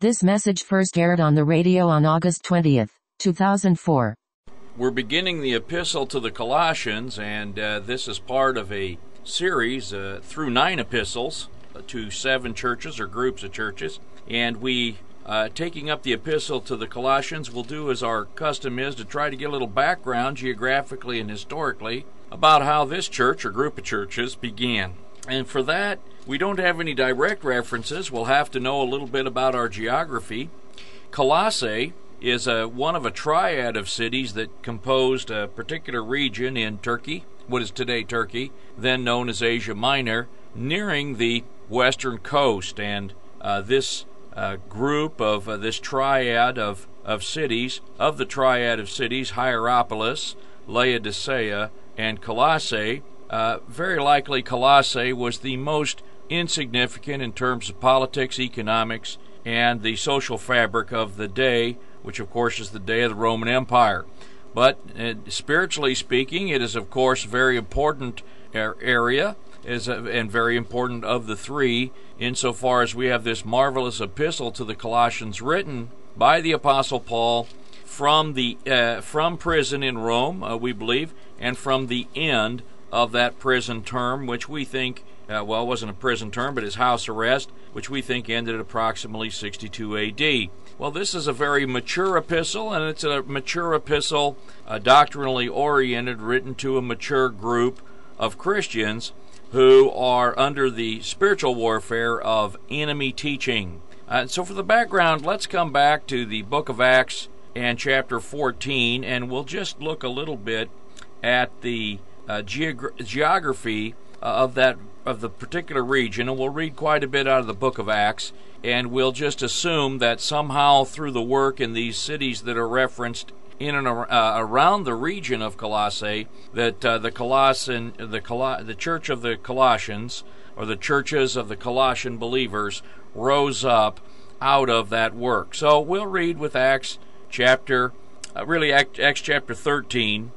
This message first aired on the radio on August 20th, 2004. We're beginning the epistle to the Colossians, and uh, this is part of a series uh, through nine epistles uh, to seven churches or groups of churches. And we, uh, taking up the epistle to the Colossians, will do as our custom is to try to get a little background geographically and historically about how this church or group of churches began. And for that, we don't have any direct references. We'll have to know a little bit about our geography. Colossae is a, one of a triad of cities that composed a particular region in Turkey, what is today Turkey, then known as Asia Minor, nearing the western coast. And uh, this uh, group of uh, this triad of, of cities, of the triad of cities, Hierapolis, Laodicea, and Colossae, uh, very likely Colossae was the most insignificant in terms of politics, economics, and the social fabric of the day, which of course is the day of the Roman Empire. But uh, spiritually speaking, it is of course very important area is a, and very important of the three insofar as we have this marvelous epistle to the Colossians written by the apostle Paul from the uh, from prison in Rome, uh, we believe, and from the end of that prison term, which we think, uh, well, wasn't a prison term, but his house arrest, which we think ended at approximately 62 AD. Well, this is a very mature epistle, and it's a mature epistle, uh, doctrinally oriented, written to a mature group of Christians who are under the spiritual warfare of enemy teaching. Uh, so, for the background, let's come back to the book of Acts and chapter 14, and we'll just look a little bit at the uh, geog- geography uh, of that of the particular region, and we'll read quite a bit out of the book of Acts, and we'll just assume that somehow through the work in these cities that are referenced in and uh, around the region of Colossae, that uh, the Colossian, the Col- the church of the Colossians, or the churches of the Colossian believers, rose up out of that work. So we'll read with Acts chapter, uh, really Acts chapter 13,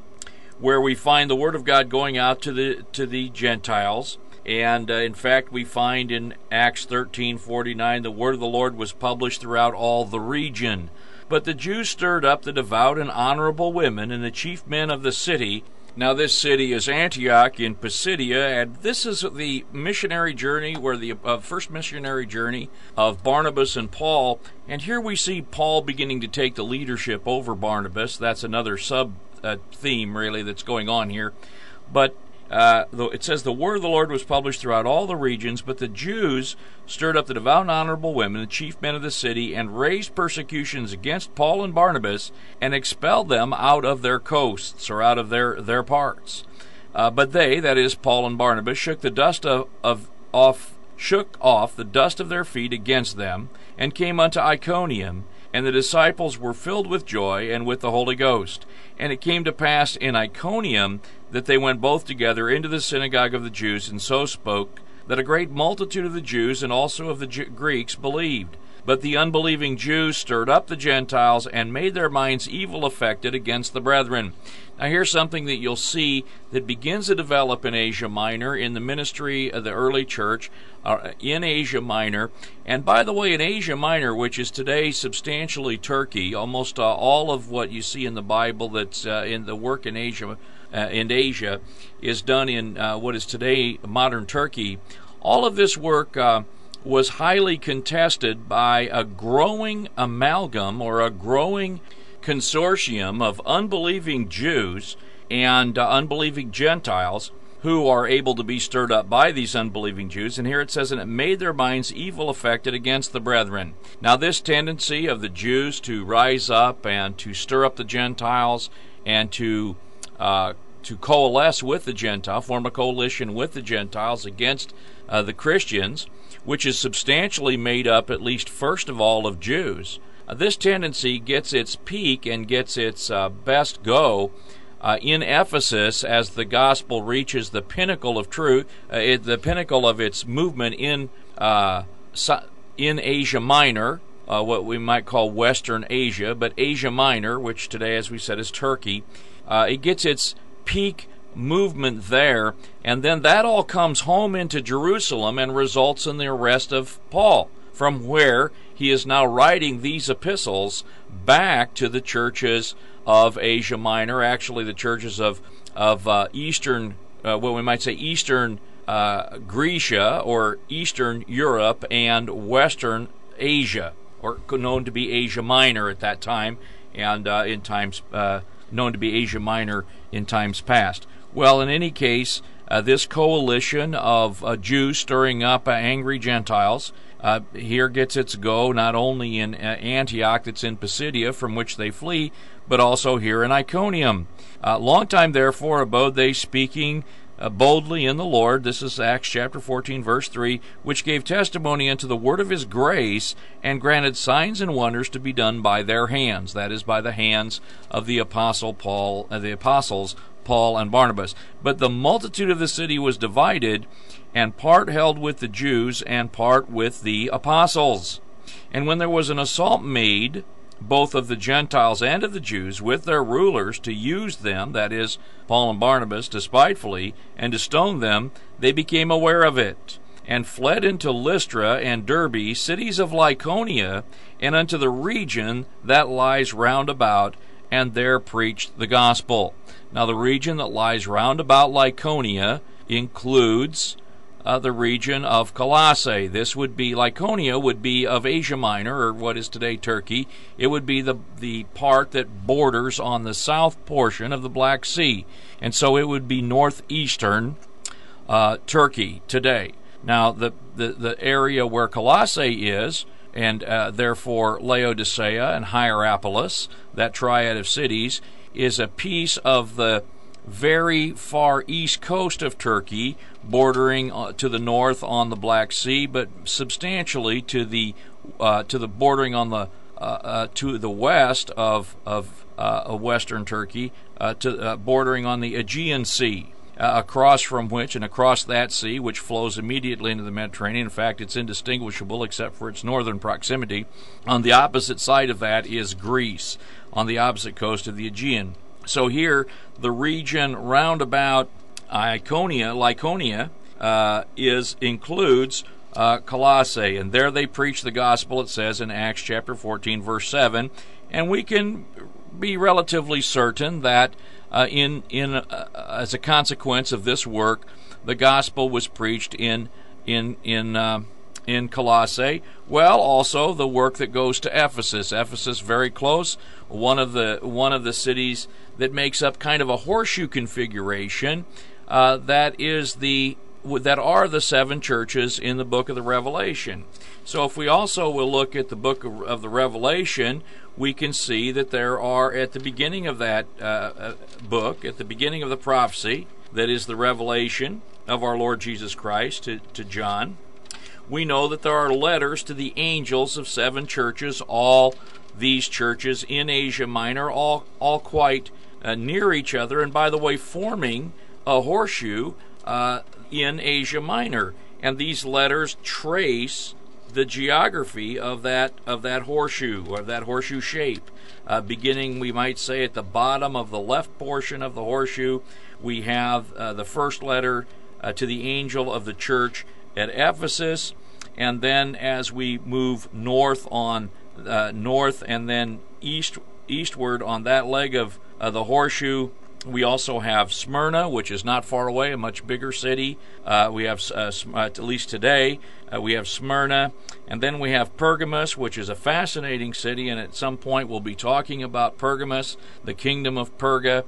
where we find the word of God going out to the to the Gentiles. And uh, in fact, we find in Acts 13:49 the word of the Lord was published throughout all the region. But the Jews stirred up the devout and honorable women and the chief men of the city. Now this city is Antioch in Pisidia, and this is the missionary journey, where the uh, first missionary journey of Barnabas and Paul. And here we see Paul beginning to take the leadership over Barnabas. That's another sub uh, theme really that's going on here. But uh, it says the word of the Lord was published throughout all the regions, but the Jews stirred up the devout and honorable women, the chief men of the city, and raised persecutions against Paul and Barnabas, and expelled them out of their coasts or out of their their parts. Uh, but they, that is Paul and Barnabas, shook the dust of, of off shook off the dust of their feet against them, and came unto Iconium, and the disciples were filled with joy and with the Holy Ghost. And it came to pass in Iconium that they went both together into the synagogue of the Jews, and so spoke, that a great multitude of the Jews and also of the Greeks believed. But the unbelieving Jews stirred up the Gentiles and made their minds evil affected against the brethren. Now, here's something that you'll see that begins to develop in Asia Minor in the ministry of the early church uh, in Asia Minor. And by the way, in Asia Minor, which is today substantially Turkey, almost uh, all of what you see in the Bible that's uh, in the work in Asia. Uh, in Asia is done in uh, what is today modern Turkey. All of this work uh, was highly contested by a growing amalgam or a growing consortium of unbelieving Jews and uh, unbelieving Gentiles who are able to be stirred up by these unbelieving Jews. And here it says, and it made their minds evil affected against the brethren. Now, this tendency of the Jews to rise up and to stir up the Gentiles and to uh, to coalesce with the Gentile, form a coalition with the Gentiles against uh, the Christians, which is substantially made up, at least first of all, of Jews. Uh, this tendency gets its peak and gets its uh, best go uh, in Ephesus as the gospel reaches the pinnacle of truth, uh, it, the pinnacle of its movement in uh, in Asia Minor, uh, what we might call Western Asia, but Asia Minor, which today, as we said, is Turkey. it gets its peak movement there, and then that all comes home into Jerusalem and results in the arrest of Paul, from where he is now writing these epistles back to the churches of Asia Minor, actually the churches of of uh, Eastern, uh, what we might say Eastern uh, Grecia or Eastern Europe and Western Asia, or known to be Asia Minor at that time, and uh, in times uh, known to be Asia Minor in times past. Well, in any case, uh, this coalition of uh, Jews stirring up uh, angry Gentiles uh, here gets its go not only in Antioch, that's in Pisidia, from which they flee, but also here in Iconium. long time, therefore, abode they speaking uh, boldly in the Lord. This is Acts chapter 14, verse 3, which gave testimony unto the word of his grace and granted signs and wonders to be done by their hands. That is, by the hands of the apostle Paul, uh, the apostles Paul and Barnabas. But the multitude of the city was divided, and part held with the Jews, and part with the apostles. And when there was an assault made, both of the Gentiles and of the Jews with their rulers to use them, that is, Paul and Barnabas, despitefully, and to stone them, they became aware of it, and fled into Lystra and Derbe, cities of Lycaonia, and unto the region that lies round about, and there preached the gospel. Now, the region that lies round about Lycaonia includes uh, the region of Colossae. This would be Lycaonia would be of Asia Minor or what is today Turkey. It would be the the part that borders on the south portion of the Black Sea, and so it would be northeastern uh, Turkey today. Now the, the the area where Colossae is. And uh, therefore, Laodicea and Hierapolis, that triad of cities, is a piece of the very far east coast of Turkey, bordering uh, to the north on the Black Sea, but substantially to the uh, to the bordering on the uh, uh to the west of of uh, western Turkey, uh, to bordering on the Aegean Sea. across from which and across that sea, which flows immediately into the Mediterranean. In fact, it's indistinguishable except for its northern proximity. On the opposite side of that is Greece, on the opposite coast of the Aegean. So here, the region round about Iconia, Lyconia, uh, is includes uh, Colossae, and there they preach the gospel. It says in Acts chapter 14, verse 7, and we can be relatively certain that uh, in in uh, as a consequence of this work, the gospel was preached in in in uh, in Colossae. Well, also the work that goes to Ephesus. Ephesus very close, one of the one of the cities that makes up kind of a horseshoe configuration. Uh, that is the that are the seven churches in the book of the Revelation. So if we also will look at the book of, the Revelation, we can see that there are at the beginning of that uh, uh, book, at the beginning of the prophecy, that is the revelation of our Lord Jesus Christ to, to John, we know that there are letters to the angels of seven churches, all these churches in Asia Minor, all, all quite uh, near each other, and by the way, forming a horseshoe uh, in Asia Minor. And these letters trace the geography of that of that horseshoe or that horseshoe shape. Uh, beginning, we might say, at the bottom of the left portion of the horseshoe, we have uh, the first letter uh, to the angel of the church at Ephesus, and then as we move north on uh, north and then east eastward on that leg of uh, the horseshoe. We also have Smyrna, which is not far away, a much bigger city. Uh, we have, uh, uh, at least today, uh, we have Smyrna. And then we have Pergamus, which is a fascinating city, and at some point we'll be talking about Pergamus, the kingdom of Perga.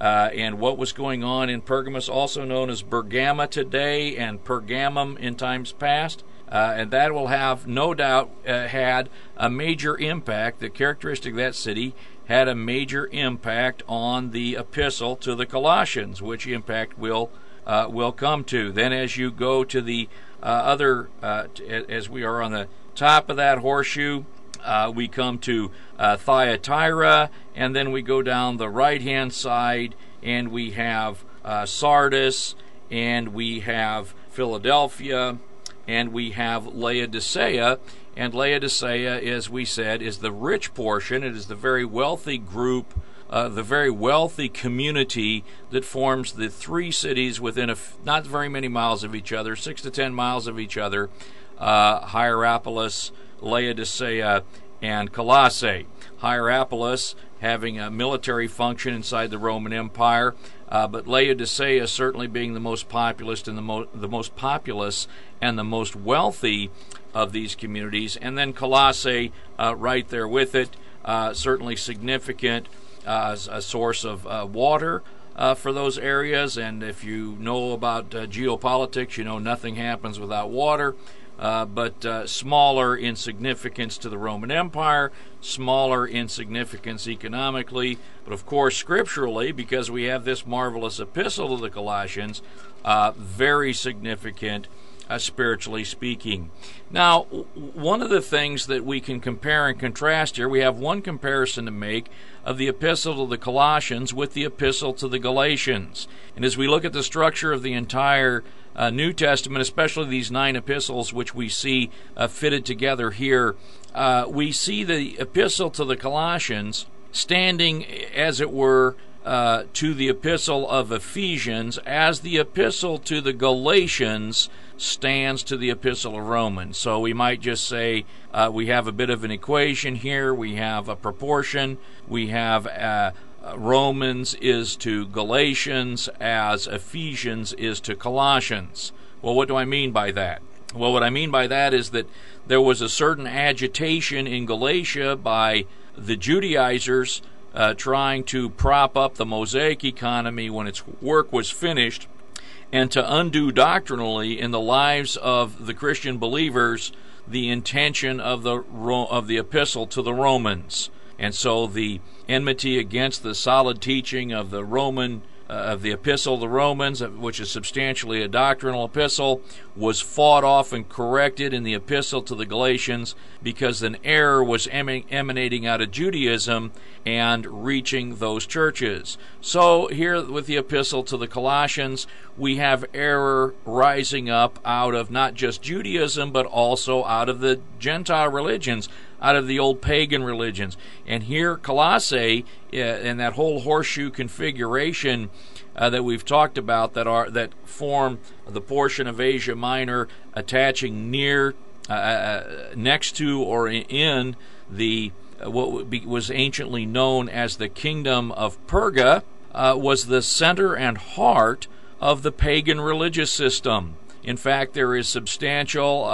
Uh, and what was going on in Pergamus, also known as Bergama today and Pergamum in times past. Uh, and that will have no doubt uh, had a major impact. The characteristic of that city had a major impact on the epistle to the Colossians, which impact will uh, will come to. Then, as you go to the uh, other, uh, t- as we are on the top of that horseshoe, uh, we come to Thyatira, and then we go down the right hand side, and we have Sardis, and we have Philadelphia, and we have Laodicea. And Laodicea, as we said, is the rich portion. It is the very wealthy group, uh, the very wealthy community that forms the three cities within a f- not very many miles of each other, six to ten miles of each other, uh, Hierapolis, Laodicea, and Colossae. Hierapolis having a military function inside the Roman Empire, uh, but Laodicea certainly being the most populous and the, mo- the most populous and the most wealthy of these communities, and then Colossae uh, right there with it, uh, certainly significant uh, as a source of uh, water. Uh, for those areas, and if you know about geopolitics, you know nothing happens without water. Uh, but uh, smaller in significance to the Roman Empire, smaller in significance economically, but of course scripturally, because we have this marvelous epistle to the Colossians, uh, very significant. Uh, spiritually speaking. Now, one of the things that we can compare and contrast here, we have one comparison to make of the epistle to the Colossians with the epistle to the Galatians. And as we look at the structure of the entire uh, New Testament, especially these nine epistles which we see uh, fitted together here, uh, we see the epistle to the Colossians standing, as it were, uh, to the epistle of Ephesians, as the epistle to the Galatians stands to the epistle of Romans. So we might just say uh, we have a bit of an equation here, we have a proportion, we have uh, Romans is to Galatians as Ephesians is to Colossians. Well, what do I mean by that? Well, what I mean by that is that there was a certain agitation in Galatia by the Judaizers uh, trying to prop up the Mosaic economy when its work was finished and to undo doctrinally in the lives of the Christian believers the intention of the of the epistle to the Romans. And so the enmity against the solid teaching of the Roman of the epistle of the Romans, which is substantially a doctrinal epistle, was fought off and corrected in the epistle to the Galatians because an error was emanating out of Judaism and reaching those churches. So, here with the epistle to the Colossians, we have error rising up out of not just Judaism, but also out of the Gentile religions out of the old pagan religions. And here, Colossae, uh, and that whole horseshoe configuration uh, that we've talked about, that are that form the portion of Asia Minor attaching near, uh, uh next to, or in the uh, what was anciently known as the kingdom of Perga, uh, was the center and heart of the pagan religious system. In fact, there is substantial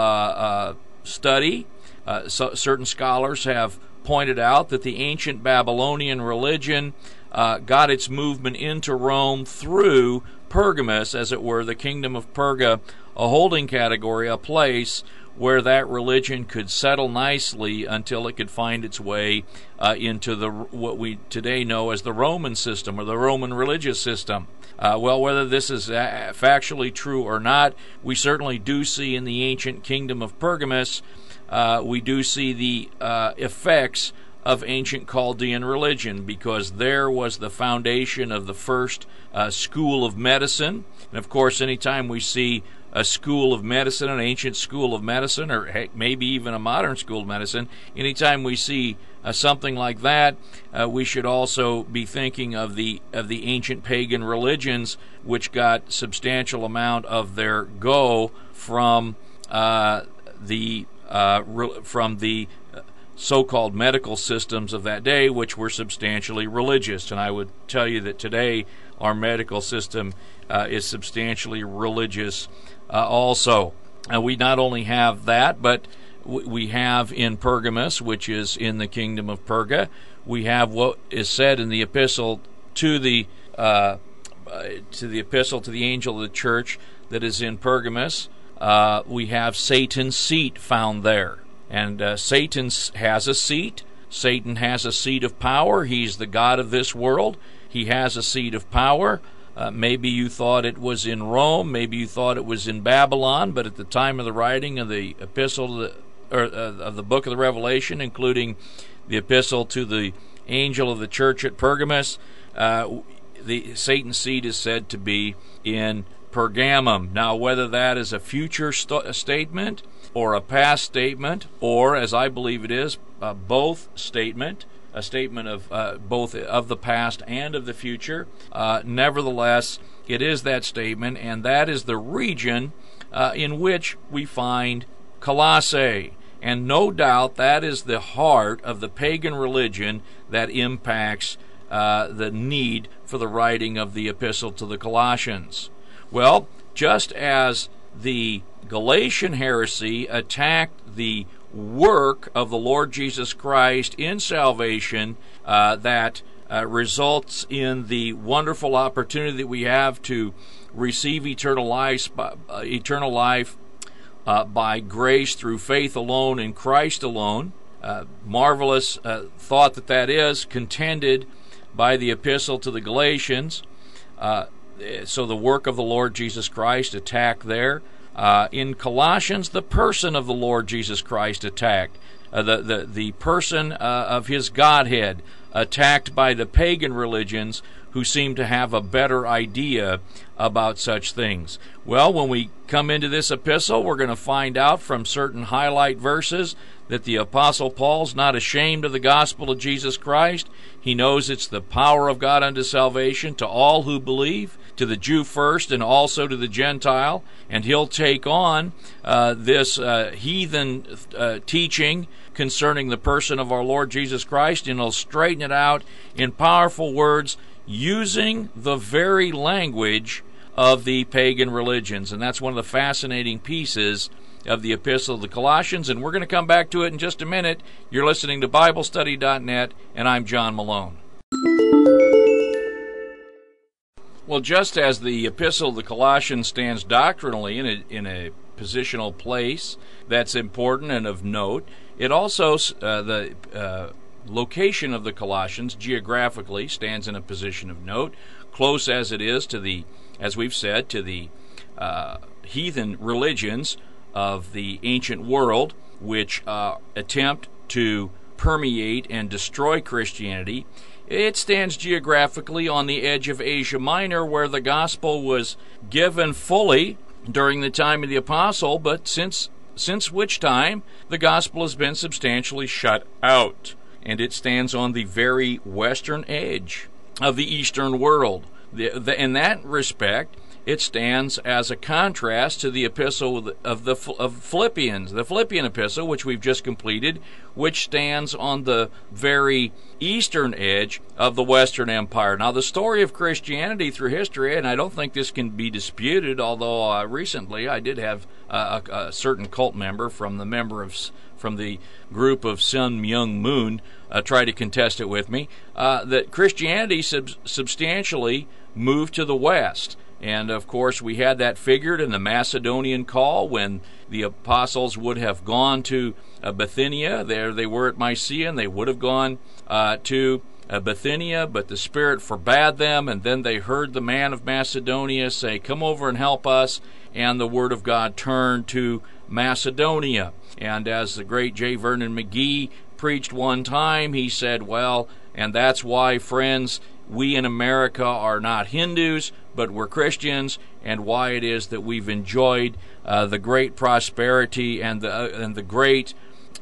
study uh, so, certain scholars have pointed out that the ancient Babylonian religion uh, got its movement into Rome through Pergamus, as it were, the kingdom of Perga, a holding category, a place where that religion could settle nicely until it could find its way uh, into the what we today know as the Roman system or the Roman religious system. Uh, well, whether this is uh, factually true or not, we certainly do see in the ancient kingdom of Pergamus uh, we do see the uh, effects of ancient Chaldean religion because there was the foundation of the first uh, school of medicine. And of course, anytime we see a school of medicine, an ancient school of medicine, or maybe even a modern school of medicine, anytime we see uh, something like that, uh, we should also be thinking of the of the ancient pagan religions, which got substantial amount of their go from uh, the uh, from the uh, so-called medical systems of that day, which were substantially religious. And I would tell you that today our medical system uh, is substantially religious uh, also. we not only have that, but we have in Pergamus, which is in the kingdom of Perga, we have what is said in the epistle to the uh, uh, to the epistle to the angel of the church that is in Pergamus, uh, we have Satan's seat found there. And uh, Satan has a seat. Satan has a seat of power. He's the God of this world. He has a seat of power. Uh, maybe you thought it was in Rome. Maybe you thought it was in Babylon. But at the time of the writing of the epistle, the, or uh, of the book of the Revelation, including the epistle to the angel of the church at Pergamus, uh, the Satan's seat is said to be in Pergamum. Now, whether that is a future st- statement or a past statement, or as I believe it is, uh, both statement, a statement of uh, both of the past and of the future, uh, nevertheless, it is that statement, and that is the region uh, in which we find Colossae. And no doubt that is the heart of the pagan religion that impacts uh, the need for the writing of the epistle to the Colossians. Well, just as the Galatian heresy attacked the work of the Lord Jesus Christ in salvation uh, that uh, results in the wonderful opportunity that we have to receive eternal life, uh, eternal life uh, by grace through faith alone in Christ alone. Uh, marvelous uh, thought that that is contended by the epistle to the Galatians. So the work of the Lord Jesus Christ attacked there. Uh, in Colossians, the person of the Lord Jesus Christ attacked, uh, the, the, the person uh, of his Godhead attacked by the pagan religions who seem to have a better idea about such things. Well, when we come into this epistle, we're going to find out from certain highlight verses that the Apostle Paul's not ashamed of the gospel of Jesus Christ. He knows it's the power of God unto salvation to all who believe, to the Jew first and also to the Gentile. And he'll take on uh, this uh, heathen uh, teaching concerning the person of our Lord Jesus Christ, and he'll straighten it out in powerful words using the very language of the pagan religions. And that's one of the fascinating pieces of the Epistle of the Colossians, and we're going to come back to it in just a minute. You're listening to BibleStudy.net, and I'm John Malone. Well, just as the Epistle of the Colossians stands doctrinally in a, in a positional place that's important and of note, it also, uh, the uh, location of the Colossians geographically stands in a position of note, close as it is to the, as we've said, to the uh, heathen religions of the ancient world, which uh, attempt to permeate and destroy Christianity. It stands geographically on the edge of Asia Minor, where the gospel was given fully during the time of the apostle, but since since which time the gospel has been substantially shut out, and it stands on the very western edge of the eastern world. The, the, in that respect, it stands as a contrast to the epistle of the of Philippians, the Philippian epistle, which we've just completed, which stands on the very eastern edge of the Western Empire. Now, the story of Christianity through history, and I don't think this can be disputed, although uh, recently I did have a, a, certain cult member from the member of from the group of Sun Myung Moon uh, try to contest it with me, uh, that Christianity sub- substantially moved to the west. And of course, we had that figured in the Macedonian call when the apostles would have gone to uh, Bithynia. There they were at Mysia, and they would have gone uh, to uh, Bithynia, but the Spirit forbade them. And then they heard the man of Macedonia say, Come over and help us. And the Word of God turned to Macedonia. And as the great J. Vernon McGee preached one time, he said, Well, and that's why, friends, we in America are not Hindus, but we're Christians, and why it is that we've enjoyed uh, the great prosperity and the uh, and the great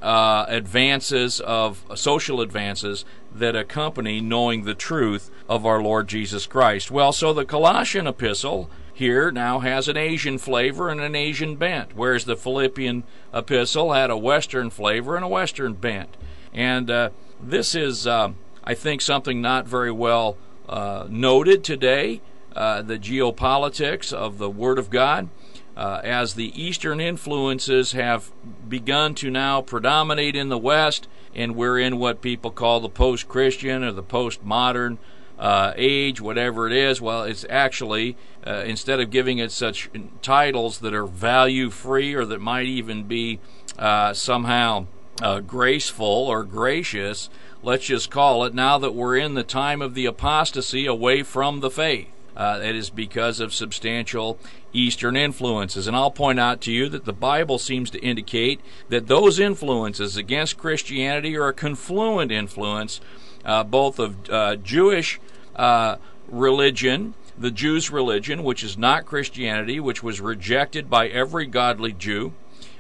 uh, advances of social advances that accompany knowing the truth of our Lord Jesus Christ. Well, so the Colossian epistle here now has an Asian flavor and an Asian bent, whereas the Philippian epistle had a Western flavor and a Western bent. And uh, this is, uh, I think, something not very well uh, noted today uh, the geopolitics of the Word of God. Uh, as the Eastern influences have begun to now predominate in the West, and we're in what people call the post Christian or the post modern uh, age, whatever it is. Well, it's actually, uh, instead of giving it such titles that are value free or that might even be uh, somehow uh, graceful or gracious, let's just call it now that we're in the time of the apostasy away from the faith. Uh, it is because of substantial Eastern influences. And I'll point out to you that the Bible seems to indicate that those influences against Christianity are a confluent influence, uh, both of uh, Jewish uh, religion, the Jews' religion, which is not Christianity, which was rejected by every godly Jew.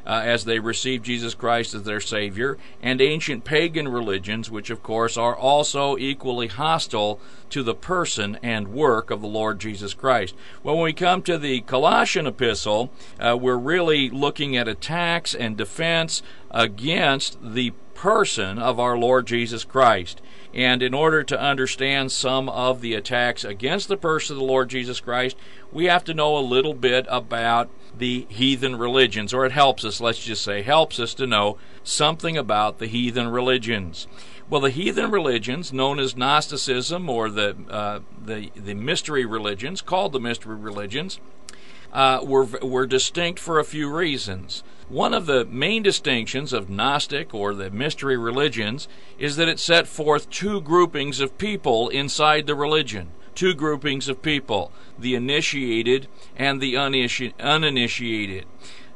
Uh, as they receive Jesus Christ as their Savior, and ancient pagan religions, which of course are also equally hostile to the person and work of the Lord Jesus Christ. Well, when we come to the Colossian epistle, uh, we're really looking at attacks and defense against the person of our Lord Jesus Christ. And in order to understand some of the attacks against the person of the Lord Jesus Christ, we have to know a little bit about the heathen religions, or it helps us, let's just say, helps us to know something about the heathen religions. Well, the heathen religions, known as Gnosticism or the uh, the the mystery religions, called the mystery religions, uh, were were distinct for a few reasons. One of the main distinctions of Gnostic or the mystery religions is that it set forth two groupings of people inside the religion. Two groupings of people, the initiated and the uninitiated.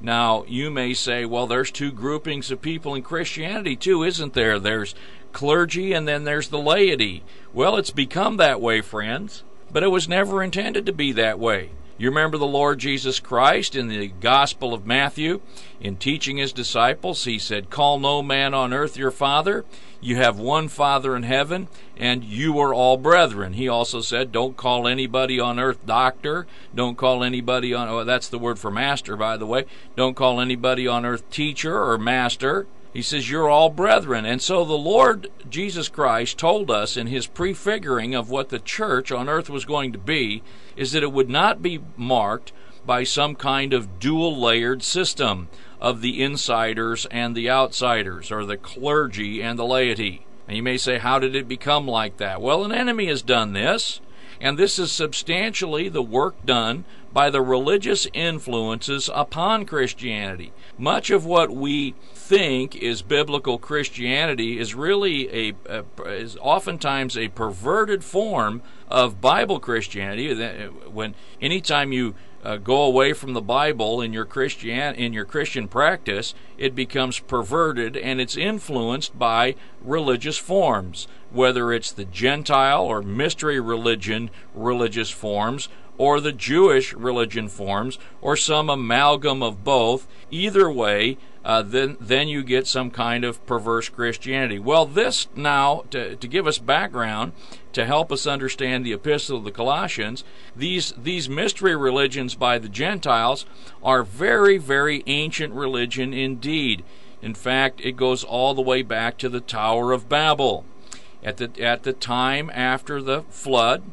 Now, you may say, well, there's two groupings of people in Christianity too, isn't there? There's clergy and then there's the laity. Well, it's become that way, friends, but it was never intended to be that way. You remember the Lord Jesus Christ in the Gospel of Matthew, in teaching his disciples, he said, Call no man on earth your father. You have one Father in heaven, and you are all brethren. He also said, Don't call anybody on earth doctor. Don't call anybody on, oh, that's the word for master, by the way. Don't call anybody on earth teacher or master. He says, You're all brethren. And so the Lord Jesus Christ told us in his prefiguring of what the church on earth was going to be is that it would not be marked by some kind of dual layered system of the insiders and the outsiders, or the clergy and the laity. And you may say, How did it become like that? Well, an enemy has done this, and this is substantially the work done by the religious influences upon Christianity. Much of what we think is biblical Christianity is really a, a, is oftentimes a perverted form of Bible Christianity. When anytime you uh, go away from the Bible in your Christian in your Christian practice, it becomes perverted and it's influenced by religious forms, whether it's the Gentile or mystery religion religious forms or the Jewish religion forms, or some amalgam of both. Either way, uh, then then you get some kind of perverse Christianity. Well, this now to, to give us background to help us understand the epistle of the Colossians, these these mystery religions by the Gentiles are very very ancient religion indeed. In fact, it goes all the way back to the Tower of Babel. At the at the time after the flood,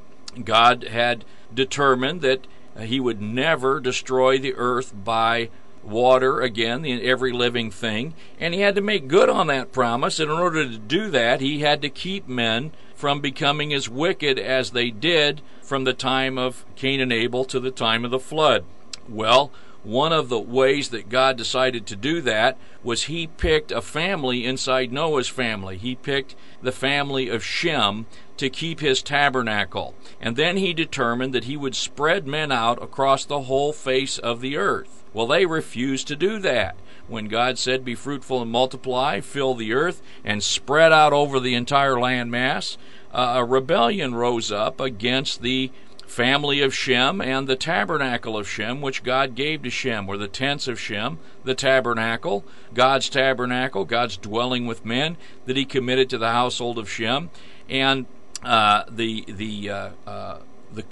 God had determined that he would never destroy the earth by water again, every living thing, and he had to make good on that promise. And in order to do that, he had to keep men from becoming as wicked as they did from the time of Cain and Abel to the time of the flood. Well, one of the ways that God decided to do that was he picked a family inside Noah's family. He picked the family of Shem to keep his tabernacle. And then he determined that he would spread men out across the whole face of the earth. Well, they refused to do that. When God said, Be fruitful and multiply, fill the earth, and spread out over the entire land mass, uh, a rebellion rose up against the family of Shem and the tabernacle of Shem, which God gave to Shem, were the tents of Shem, the tabernacle, God's tabernacle, God's dwelling with men that He committed to the household of Shem, and uh, the the uh, uh, the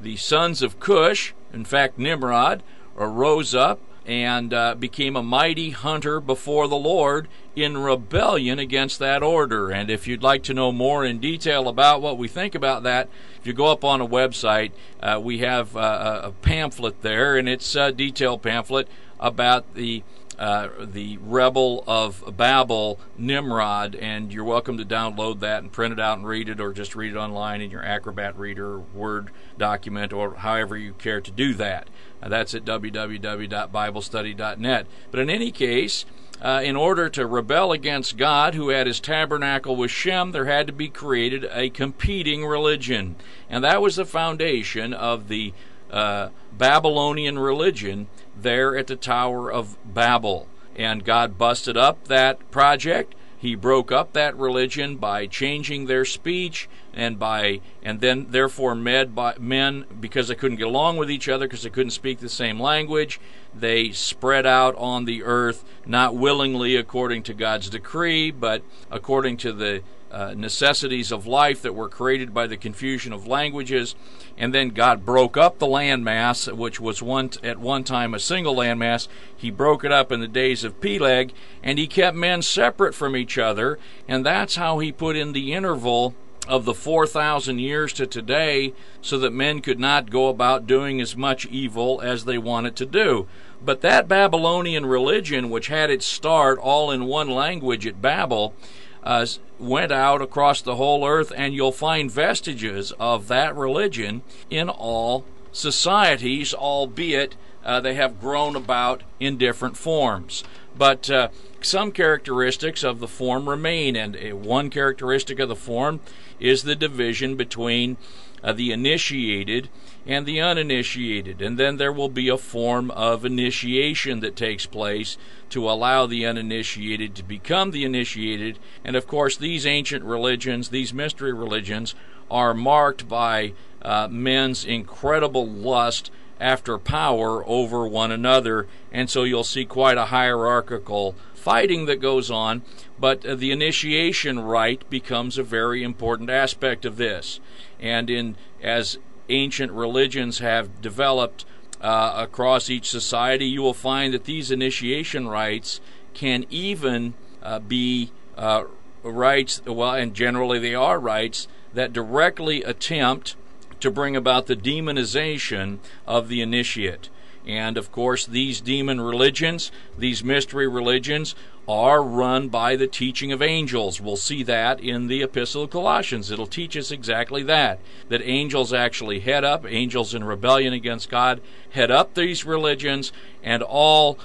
the sons of Cush, in fact Nimrod, rose up and uh, became a mighty hunter before the Lord in rebellion against that order. And if you'd like to know more in detail about what we think about that, if you go up on a website, uh, we have uh, a pamphlet there, and it's a detailed pamphlet about the uh, the rebel of Babel, Nimrod, and you're welcome to download that and print it out and read it, or just read it online in your Acrobat Reader, Word document, or however you care to do that. Uh, that's at www.biblestudy.net. But in any case, uh, in order to rebel against God, who had his tabernacle with Shem, there had to be created a competing religion. And that was the foundation of the uh, Babylonian religion there at the Tower of Babel. And God busted up that project. He broke up that religion by changing their speech, and by and then therefore med by men because they couldn't get along with each other because they couldn't speak the same language they spread out on the earth not willingly according to God's decree but according to the uh, necessities of life that were created by the confusion of languages. And then God broke up the landmass which was one at one time a single landmass. He broke it up in the days of Peleg and he kept men separate from each other and that's how he put in the interval of the 4,000 years to today so that men could not go about doing as much evil as they wanted to do. But that Babylonian religion, which had its start all in one language at Babel, uh, went out across the whole earth, and you'll find vestiges of that religion in all societies, albeit uh, they have grown about in different forms. But uh, some characteristics of the form remain, and uh, one characteristic of the form is the division between uh, the initiated and the uninitiated. And then there will be a form of initiation that takes place to allow the uninitiated to become the initiated. And of course, these ancient religions, these mystery religions, are marked by uh, men's incredible lust after power over one another. And so you'll see quite a hierarchical fighting that goes on, but uh, the initiation rite becomes a very important aspect of this. And in as ancient religions have developed uh, across each society, you will find that these initiation rites can even uh, be uh, rites, well, and generally they are rites that directly attempt to bring about the demonization of the initiate. And of course, these demon religions, these mystery religions, are run by the teaching of angels. We'll see that in the Epistle of Colossians. It'll teach us exactly that. That angels actually head up, angels in rebellion against God, head up these religions, and all,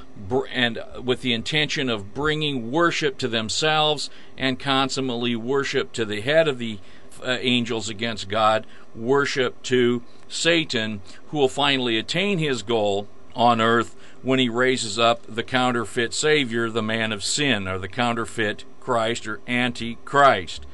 and with the intention of bringing worship to themselves and consummately worship to the head of the uh, angels against God, worship to Satan, who will finally attain his goal on earth when he raises up the counterfeit Savior, the man of sin, or the counterfeit Christ or Antichrist.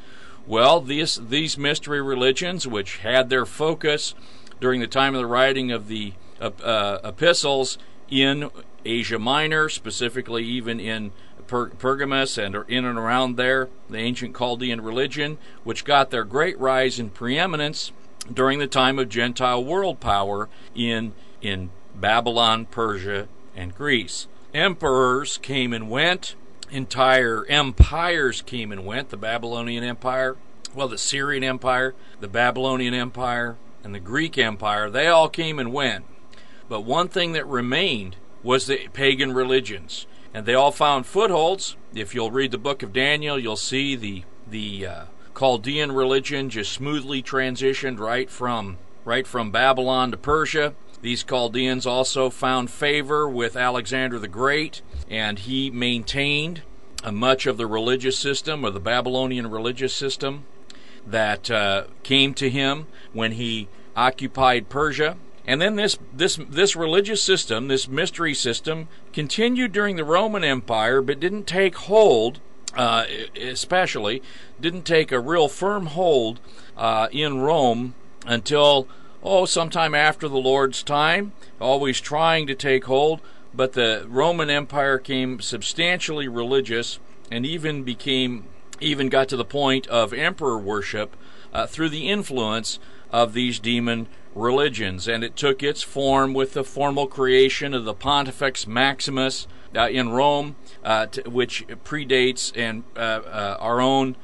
Well, these, these mystery religions, which had their focus during the time of the writing of the uh, uh, epistles in Asia Minor, specifically even in per- Pergamus and in and around there, the ancient Chaldean religion, which got their great rise in preeminence during the time of Gentile world power in in Babylon, Persia, and Greece. Emperors came and went, entire empires came and went. The Babylonian Empire, well, the Syrian Empire, the Babylonian Empire, and the Greek Empire, they all came and went. But one thing that remained was the pagan religions and they all found footholds. If you'll read the book of Daniel, you'll see the the uh, Chaldean religion just smoothly transitioned right from right from Babylon to Persia. These Chaldeans also found favor with Alexander the Great, and he maintained much of the religious system or the Babylonian religious system that uh, came to him when he occupied Persia. And then this this this religious system, this mystery system, continued during the Roman Empire, but didn't take hold. Uh, especially, didn't take a real firm hold uh, in Rome until oh sometime after the Lord's time. Always trying to take hold, but the Roman Empire came substantially religious and even became even got to the point of emperor worship uh, through the influence of these demon religions, and it took its form with the formal creation of the Pontifex Maximus uh, in Rome, uh, which predates and uh, uh our own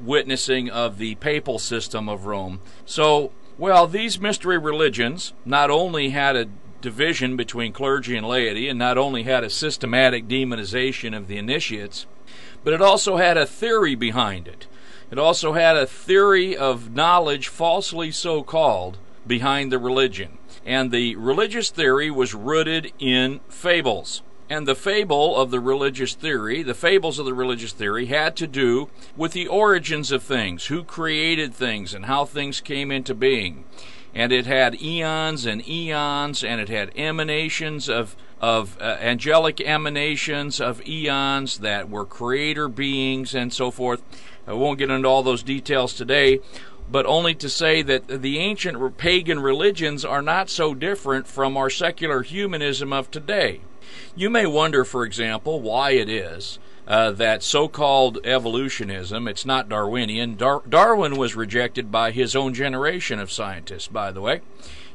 witnessing of the papal system of Rome. So, well, these mystery religions not only had a division between clergy and laity, and not only had a systematic demonization of the initiates, but it also had a theory behind it. It also had a theory of knowledge, falsely so called, behind the religion. And the religious theory was rooted in fables. And the fable of the religious theory, the fables of the religious theory, had to do with the origins of things, who created things, and how things came into being. And it had eons and eons, and it had emanations of of uh, angelic emanations of eons that were creator beings and so forth. I won't get into all those details today. but only to say that the ancient pagan religions are not so different from our secular humanism of today. You may wonder, for example, why it is uh, that so-called evolutionism, it's not Darwinian. Dar- Darwin was rejected by his own generation of scientists, by the way.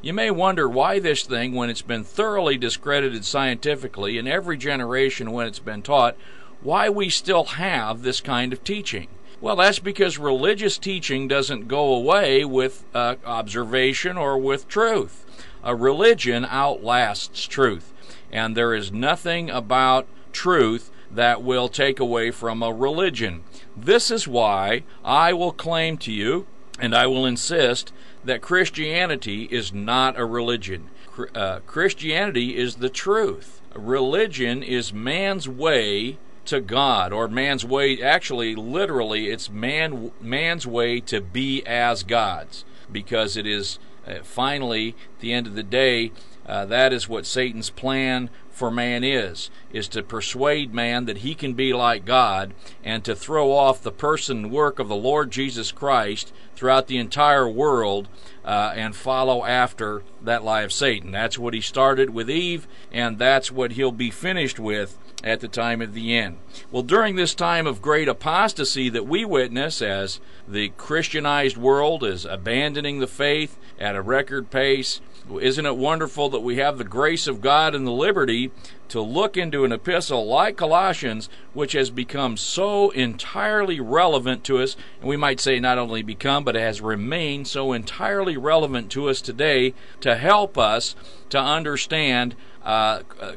You may wonder why this thing, when it's been thoroughly discredited scientifically in every generation when it's been taught, why we still have this kind of teaching. Well, that's because religious teaching doesn't go away with uh, observation or with truth. A religion outlasts truth, and there is nothing about truth that will take away from a religion. This is why I will claim to you, and I will insist, that Christianity is not a religion. Uh, Christianity is the truth. Religion is man's way to God, or man's way, actually, literally, it's man, man's way to be as God's, because it is uh, finally, at the end of the day, uh, that is what Satan's plan for man is is to persuade man that he can be like God and to throw off the person and work of the Lord Jesus Christ throughout the entire world uh, and follow after that lie of Satan. That's what he started with Eve, and that's what he'll be finished with at the time of the end. Well, during this time of great apostasy that we witness as the Christianized world is abandoning the faith at a record pace, isn't it wonderful that we have the grace of God and the liberty to look into an epistle like Colossians, which has become so entirely relevant to us, and we might say not only become, but has remained so entirely relevant to us today to help us to understand uh, uh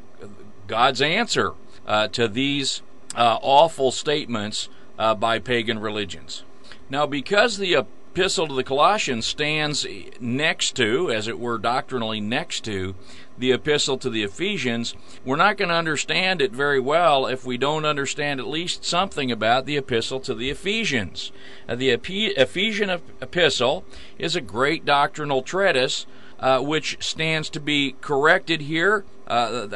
God's answer uh, to these uh, awful statements uh, by pagan religions. Now, because the epistle to the Colossians stands next to, as it were doctrinally next to, the epistle to the Ephesians, we're not going to understand it very well if we don't understand at least something about the epistle to the Ephesians. The Ephesian epistle is a great doctrinal treatise uh, which stands to be corrected here. Uh,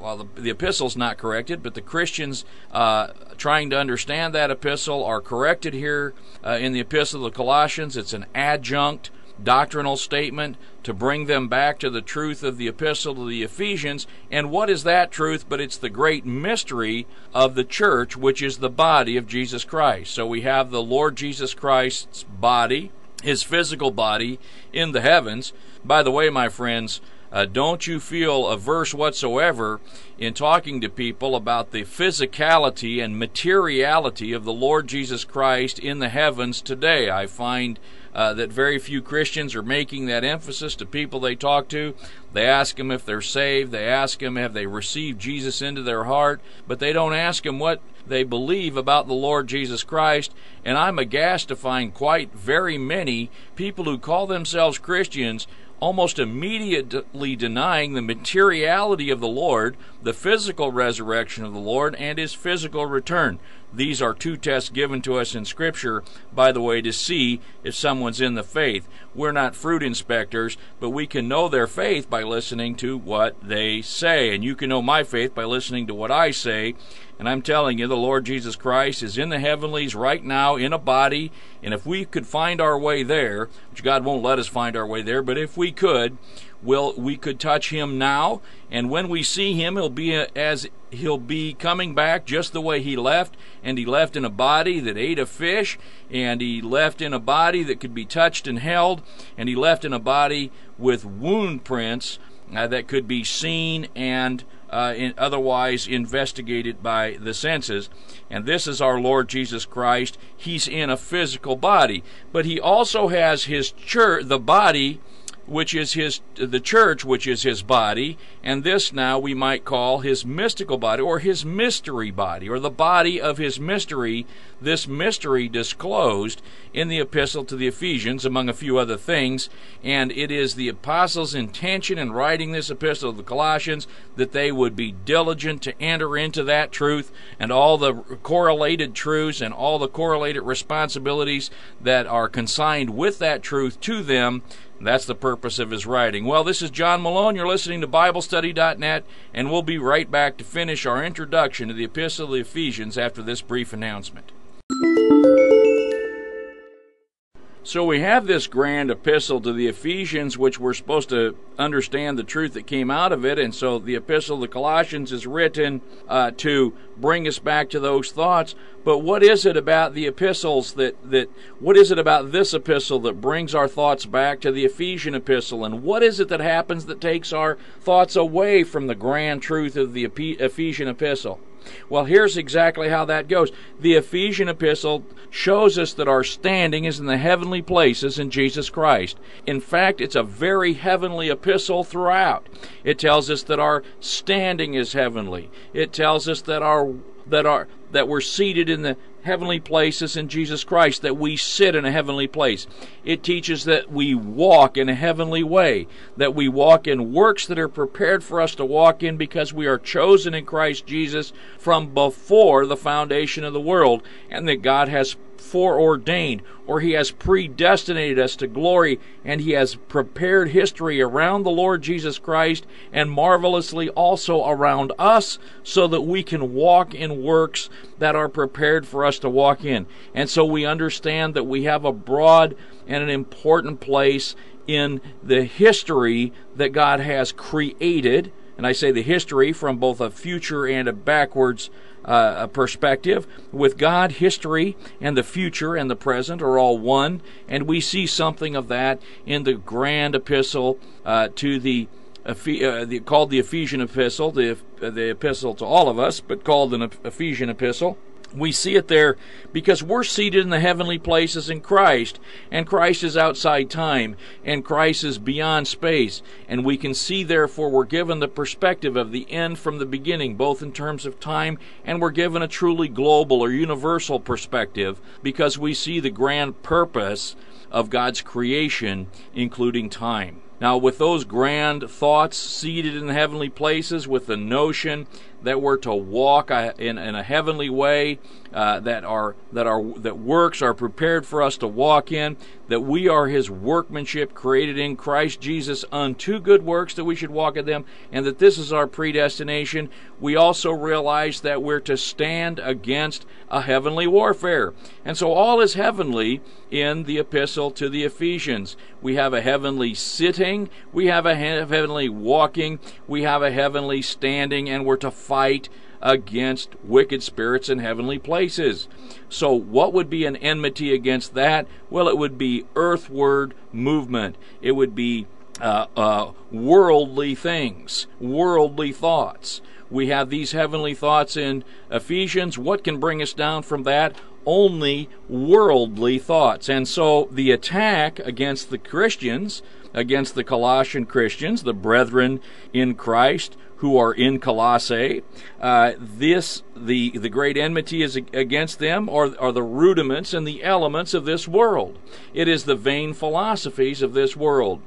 well, the, the epistle's not corrected, but the Christians uh, trying to understand that epistle are corrected here uh, in the epistle of the Colossians. It's an adjunct doctrinal statement to bring them back to the truth of the epistle to the Ephesians. And what is that truth? But it's the great mystery of the church, which is the body of Jesus Christ. So we have the Lord Jesus Christ's body, his physical body in the heavens. By the way, my friends, uh, don't you feel averse whatsoever in talking to people about the physicality and materiality of the Lord Jesus Christ in the heavens today. I find uh, that very few Christians are making that emphasis to people they talk to. They ask them if they're saved, they ask them have they received Jesus into their heart, but they don't ask them what they believe about the Lord Jesus Christ. And I'm aghast to find quite very many people who call themselves Christians almost immediately denying the materiality of the Lord, the physical resurrection of the Lord, and his physical return. These are two tests given to us in Scripture, by the way, to see if someone's in the faith. We're not fruit inspectors, but we can know their faith by listening to what they say. And you can know my faith by listening to what I say. And I'm telling you, the Lord Jesus Christ is in the heavenlies right now in a body. And if we could find our way there, which God won't let us find our way there, but if we could, will we could touch him now. And when we see him he'll be as he'll be coming back just the way he left. And he left in a body that ate a fish. And he left in a body that could be touched and held. And he left in a body with wound prints uh, that could be seen and uh, in, otherwise investigated by the senses. And this is our Lord Jesus Christ. He's in a physical body, but he also has his church, the body which is his the church which is his body and this now we might call his mystical body or his mystery body or the body of his mystery. This mystery disclosed in the epistle to the Ephesians among a few other things and it is the apostles intention in writing this epistle to the Colossians that they would be diligent to enter into that truth and all the correlated truths and all the correlated responsibilities that are consigned with that truth to them that's the purpose of his writing. Well, this is John Malone. You're listening to BibleStudy.net, and we'll be right back to finish our introduction to the Epistle of the Ephesians after this brief announcement. So we have this grand epistle to the Ephesians, which we're supposed to understand the truth that came out of it. And so the epistle to the Colossians is written uh, to bring us back to those thoughts. But what is it about the epistles that, that, what is it about this epistle that brings our thoughts back to the Ephesian epistle? And what is it that happens that takes our thoughts away from the grand truth of the Ephesian epistle? Well, here's exactly how that goes. The Ephesian epistle shows us that our standing is in the heavenly places in Jesus Christ. In fact, it's a very heavenly epistle throughout. It tells us that our standing is heavenly. It tells us that our that our that we're seated in the heavenly places in Jesus Christ, that we sit in a heavenly place. It teaches that we walk in a heavenly way, that we walk in works that are prepared for us to walk in because we are chosen in Christ Jesus from before the foundation of the world, and that God has foreordained, or He has predestinated us to glory, and He has prepared history around the Lord Jesus Christ and marvelously also around us so that we can walk in works that are prepared for us to walk in. And so we understand that we have a broad and an important place in the history that God has created. And I say the history from both a future and a backwards uh, perspective. With God, history and the future and the present are all one, and we see something of that in the grand epistle uh, to the, uh, the, called the Ephesian epistle, the the epistle to all of us, but called an Ephesian epistle. We see it there because we're seated in the heavenly places in Christ, and Christ is outside time, and Christ is beyond space. And we can see, therefore, we're given the perspective of the end from the beginning, both in terms of time, and we're given a truly global or universal perspective because we see the grand purpose of God's creation, including time. Now, with those grand thoughts seated in the heavenly places, with the notion that we're to walk in, in a heavenly way, uh, that are that are that works are prepared for us to walk in, that we are His workmanship created in Christ Jesus unto good works that we should walk in them, and that this is our predestination. We also realize that we're to stand against a heavenly warfare, and so all is heavenly in the epistle to the Ephesians. We have a heavenly sitting, we have a heavenly walking, we have a heavenly standing, and we're to fight against wicked spirits in heavenly places. So, what would be an enmity against that? Well, it would be earthward movement. It would be uh, uh, worldly things, worldly thoughts. We have these heavenly thoughts in Ephesians. What can bring us down from that? Only worldly thoughts. And so the attack against the Christians, against the Colossian Christians, the brethren in Christ, who are in Colossae. Uh, this, the, the great enmity is against them are, are the rudiments and the elements of this world. It is the vain philosophies of this world.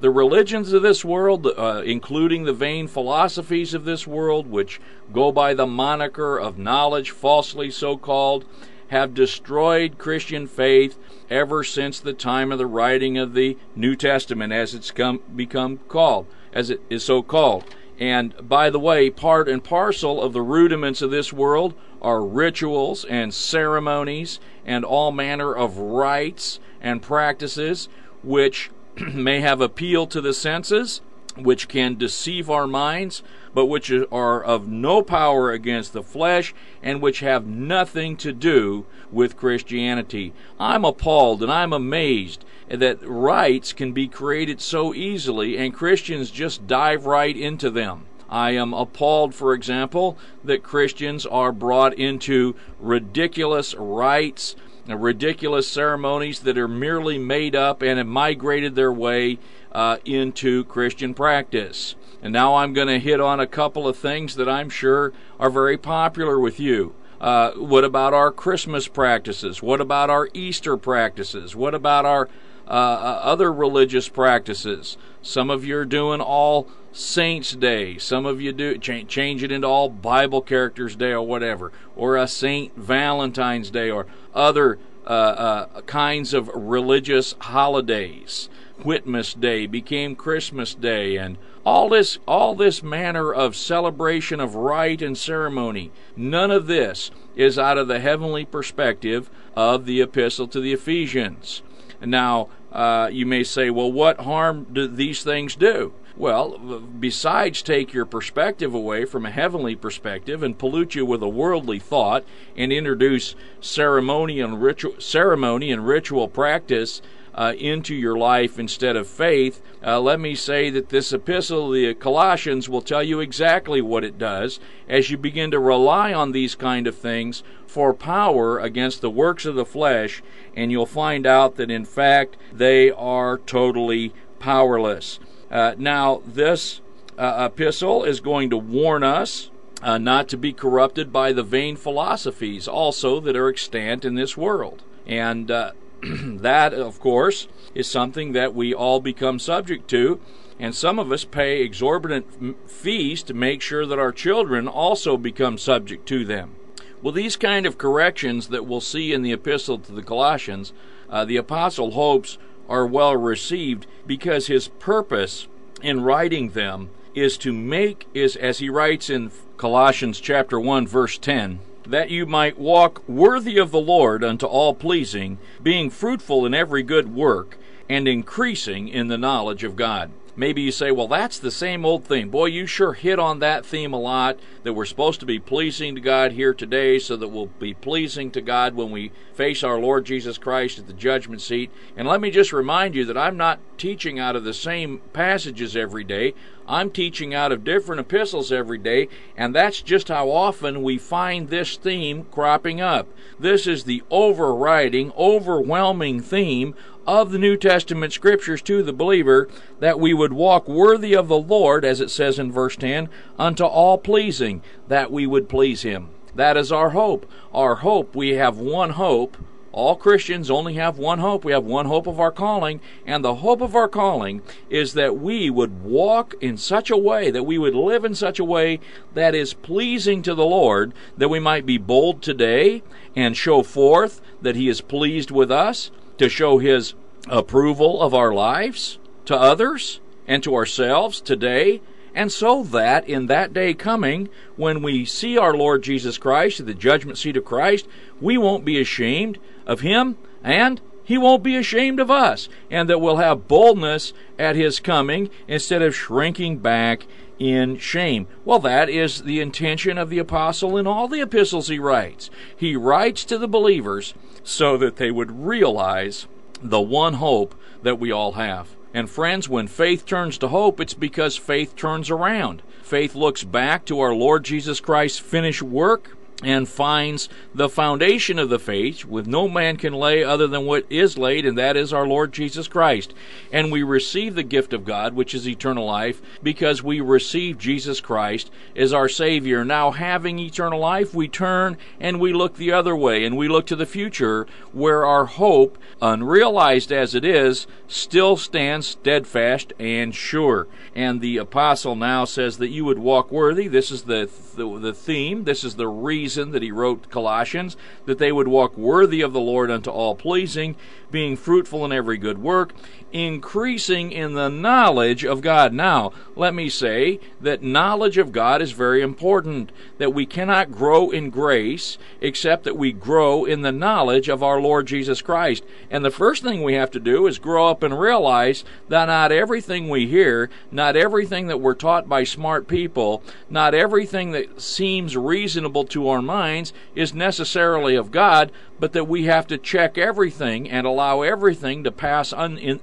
The religions of this world, uh, including the vain philosophies of this world, which go by the moniker of knowledge, falsely so called, have destroyed Christian faith ever since the time of the writing of the New Testament, as it's come, become called, as it is so called. And by the way, part and parcel of the rudiments of this world are rituals and ceremonies and all manner of rites and practices which may have appeal to the senses, which can deceive our minds, but which are of no power against the flesh and which have nothing to do with Christianity. I'm appalled and I'm amazed that rites can be created so easily and Christians just dive right into them. I am appalled, for example, that Christians are brought into ridiculous rites, ridiculous ceremonies that are merely made up and have migrated their way uh, into Christian practice. And now I'm going to hit on a couple of things that I'm sure are very popular with you. Uh, what about our Christmas practices? What about our Easter practices? What about our uh, uh, other religious practices. Some of you are doing all Saints Day. Some of you do change, change it into all Bible characters Day or whatever, or a Saint Valentine's Day or other uh, uh, kinds of religious holidays. Whitmas Day became Christmas Day, and all this all this manner of celebration of rite and ceremony. None of this is out of the heavenly perspective of the epistle to the Ephesians. Now, uh, you may say, well, what harm do these things do? Well, besides take your perspective away from a heavenly perspective and pollute you with a worldly thought and introduce ceremony and ritual, ceremony and ritual practice uh, into your life instead of faith, uh, let me say that this epistle, the Colossians, will tell you exactly what it does as you begin to rely on these kind of things for power against the works of the flesh, and you'll find out that in fact they are totally powerless. Uh, now, this uh, epistle is going to warn us uh, not to be corrupted by the vain philosophies also that are extant in this world. And uh, that, of course, is something that we all become subject to. And some of us pay exorbitant fees to make sure that our children also become subject to them. Well, these kind of corrections that we'll see in the epistle to the Colossians, uh, the apostle hopes are well received because his purpose in writing them is to make is as he writes in Colossians chapter 1 verse 10 that you might walk worthy of the Lord unto all pleasing being fruitful in every good work and increasing in the knowledge of God maybe you say, well, that's the same old thing. Boy, you sure hit on that theme a lot that we're supposed to be pleasing to God here today so that we'll be pleasing to God when we face our Lord Jesus Christ at the judgment seat. And let me just remind you that I'm not teaching out of the same passages every day. I'm teaching out of different epistles every day, and that's just how often we find this theme cropping up. This is the overriding, overwhelming theme of the New Testament scriptures to the believer that we would walk worthy of the Lord, as it says in verse 10, unto all pleasing, that we would please Him. That is our hope. Our hope, we have one hope. All Christians only have one hope. We have one hope of our calling, and the hope of our calling is that we would walk in such a way, that we would live in such a way that is pleasing to the Lord, that we might be bold today and show forth that He is pleased with us, to show His approval of our lives to others and to ourselves today, and so that in that day coming, when we see our Lord Jesus Christ at the judgment seat of Christ, we won't be ashamed of Him and he won't be ashamed of us, and that we'll have boldness at his coming instead of shrinking back in shame. Well, that is the intention of the apostle in all the epistles he writes. He writes to the believers so that they would realize the one hope that we all have. And friends, when faith turns to hope, it's because faith turns around. Faith looks back to our Lord Jesus Christ's finished work and finds the foundation of the faith with no man can lay other than what is laid and that is our Lord Jesus Christ. And we receive the gift of God which is eternal life because we receive Jesus Christ as our savior. Now having eternal life we turn and we look the other way and we look to the future where our hope unrealized as it is still stands steadfast and sure. And the apostle now says that you would walk worthy. This is the the, the theme. This is the reason reason that he wrote Colossians, that they would walk worthy of the Lord unto all pleasing, being fruitful in every good work, increasing in the knowledge of God. Now, let me say that knowledge of God is very important, that we cannot grow in grace except that we grow in the knowledge of our Lord Jesus Christ. And the first thing we have to do is grow up and realize that not everything we hear, not everything that we're taught by smart people, not everything that seems reasonable to our minds is necessarily of God, but that we have to check everything and allow everything to pass in,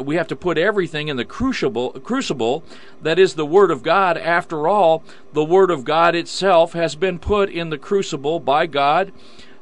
we have to put everything in the crucible crucible that is the word of God. After all the word of God itself has been put in the crucible by God.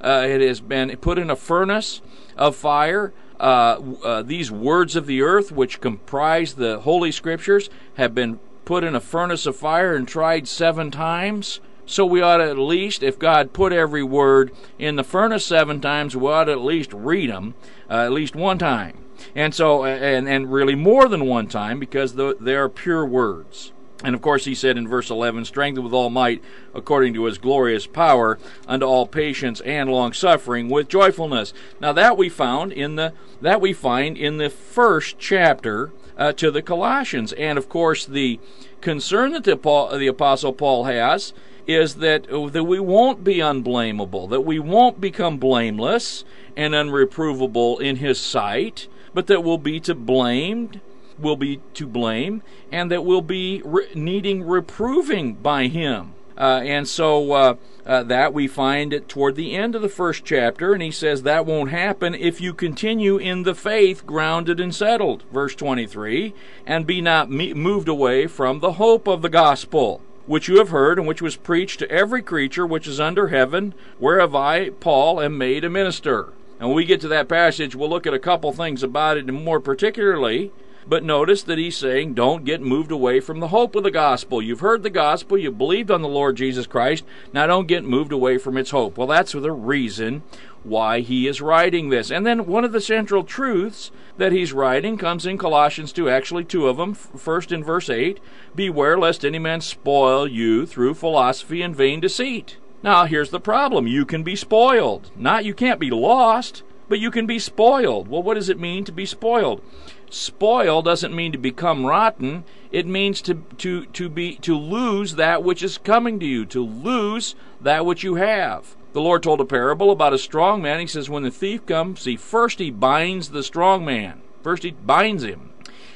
Uh, it has been put in a furnace of fire. Uh, uh, these words of the earth which comprise the holy scriptures have been put in a furnace of fire and tried seven times so we ought to at least, if God put every word in the furnace seven times, we ought to at least read them uh, at least one time. And so, and, and really more than one time because the, they are pure words. And of course, he said in verse 11, strengthened with all might according to his glorious power unto all patience and long suffering with joyfulness. Now that we found in the, that we find in the first chapter uh, to the Colossians. And of course, the concern that the, Paul, the Apostle Paul has is that, that we won't be unblameable, that we won't become blameless and unreprovable in his sight, but that we'll be to blamed, will be to blame, and that we'll be re- needing reproving by him. Uh, and so uh, uh, that we find it toward the end of the first chapter, and he says that won't happen if you continue in the faith grounded and settled. Verse 23 and be not me- moved away from the hope of the gospel. Which you have heard, and which was preached to every creature which is under heaven, whereof I, Paul, am made a minister. And when we get to that passage, we'll look at a couple things about it, more particularly, but notice that he's saying, don't get moved away from the hope of the gospel. You've heard the gospel, you've believed on the Lord Jesus Christ, now don't get moved away from its hope. Well, that's the reason why he is writing this. And then one of the central truths that he's writing comes in Colossians 2, actually two of them. First in verse 8 Beware lest any man spoil you through philosophy and vain deceit. Now, here's the problem you can be spoiled. Not you can't be lost, but you can be spoiled. Well, what does it mean to be spoiled? Spoil doesn't mean to become rotten. It means to, to, to be to lose that which is coming to you, to lose that which you have. The Lord told a parable about a strong man. He says, When the thief comes, see, first he binds the strong man. First he binds him.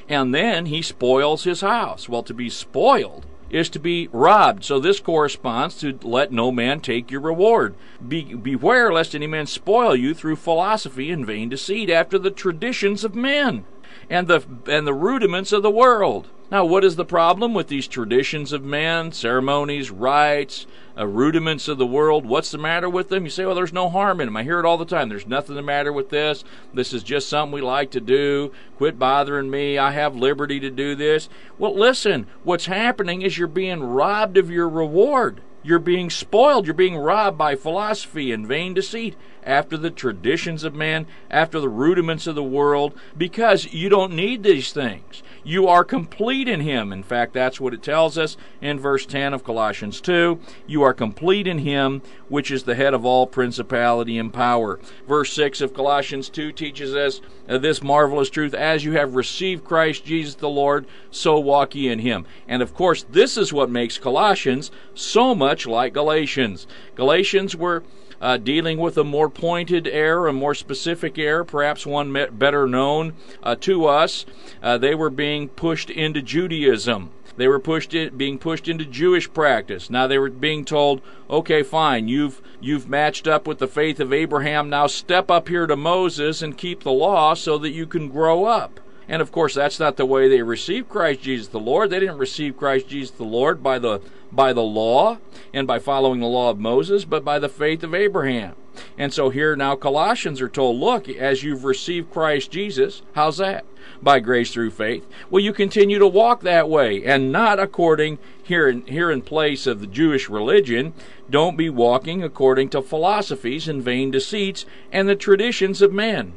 And then he spoils his house. Well, to be spoiled is to be robbed. So this corresponds to let no man take your reward. Be, beware lest any man spoil you through philosophy and vain deceit after the traditions of men and the and the rudiments of the world. Now, what is the problem with these traditions of men, ceremonies, rites, uh, rudiments of the world? What's the matter with them? You say, well, there's no harm in them. I hear it all the time. There's nothing the matter with this. This is just something we like to do. Quit bothering me. I have liberty to do this. Well, listen, what's happening is you're being robbed of your reward. You're being spoiled. You're being robbed by philosophy and vain deceit after the traditions of man, after the rudiments of the world, because you don't need these things. You are complete in Him. In fact, that's what it tells us in verse 10 of Colossians 2. You are complete in Him, which is the head of all principality and power. Verse 6 of Colossians 2 teaches us this marvelous truth as you have received Christ Jesus the Lord, so walk ye in Him. And of course, this is what makes Colossians so much like Galatians. Galatians were uh, dealing with a more pointed error, a more specific error, perhaps one better known uh, to us. Uh, they were being pushed into Judaism. They were pushed in, being pushed into Jewish practice. Now they were being told, "Okay, fine. You've you've matched up with the faith of Abraham. Now step up here to Moses and keep the law so that you can grow up." And of course, that's not the way they received Christ Jesus the Lord. They didn't receive Christ Jesus the Lord by the by the law and by following the law of Moses, but by the faith of Abraham. And so here now Colossians are told, look, as you've received Christ Jesus, how's that? By grace through faith. Well, you continue to walk that way and not according here in, here in place of the Jewish religion. Don't be walking according to philosophies and vain deceits and the traditions of men.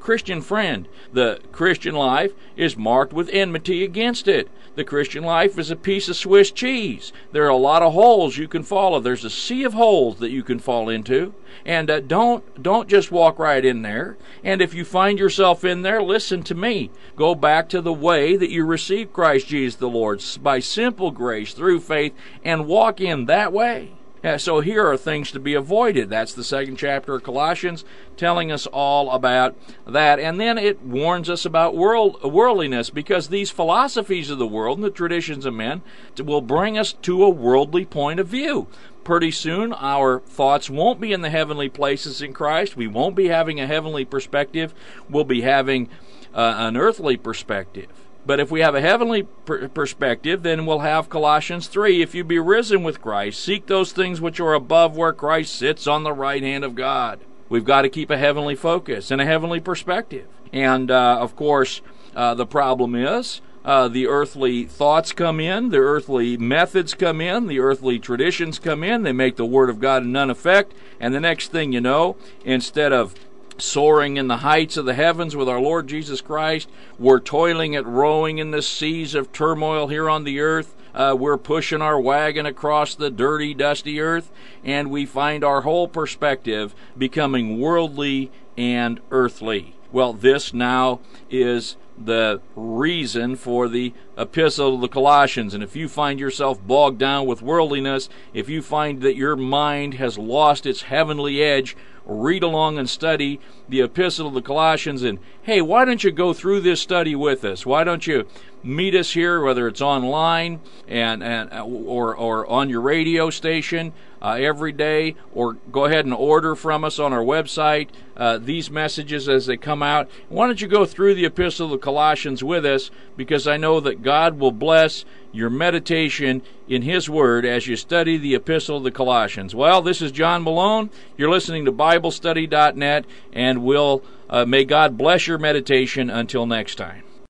Christian friend, the Christian life is marked with enmity against it. The Christian life is a piece of Swiss cheese. There are a lot of holes you can follow. There's a sea of holes that you can fall into, and uh, don't don't just walk right in there. And if you find yourself in there, listen to me. Go back to the way that you received Christ Jesus the Lord by simple grace through faith, and walk in that way. Yeah, so here are things to be avoided. That's the second chapter of Colossians telling us all about that. And then it warns us about world, worldliness because these philosophies of the world and the traditions of men will bring us to a worldly point of view. Pretty soon, our thoughts won't be in the heavenly places in Christ. We won't be having a heavenly perspective. We'll be having uh, an earthly perspective. But if we have a heavenly per- perspective, then we'll have Colossians 3. If you be risen with Christ, seek those things which are above where Christ sits on the right hand of God. We've got to keep a heavenly focus and a heavenly perspective. And uh, of course, uh, the problem is uh, the earthly thoughts come in, the earthly methods come in, the earthly traditions come in. They make the Word of God of none effect. And the next thing you know, instead of soaring in the heights of the heavens with our Lord Jesus Christ. We're toiling at rowing in the seas of turmoil here on the earth. Uh, we're pushing our wagon across the dirty, dusty earth, and we find our whole perspective becoming worldly and earthly. Well, this now is the reason for the epistle of the Colossians. And if you find yourself bogged down with worldliness, if you find that your mind has lost its heavenly edge, read along and study the epistle of the Colossians. And hey, why don't you go through this study with us? Why don't you meet us here, whether it's online and, and or, or on your radio station uh, every day, or go ahead and order from us on our website uh, these messages as they come out. Why don't you go through the Epistle of the Colossians with us? Because I know that God will bless your meditation in His Word as you study the Epistle of the Colossians. Well, this is John Malone. You're listening to BibleStudy.net, and we'll, uh, may God bless your meditation until next time.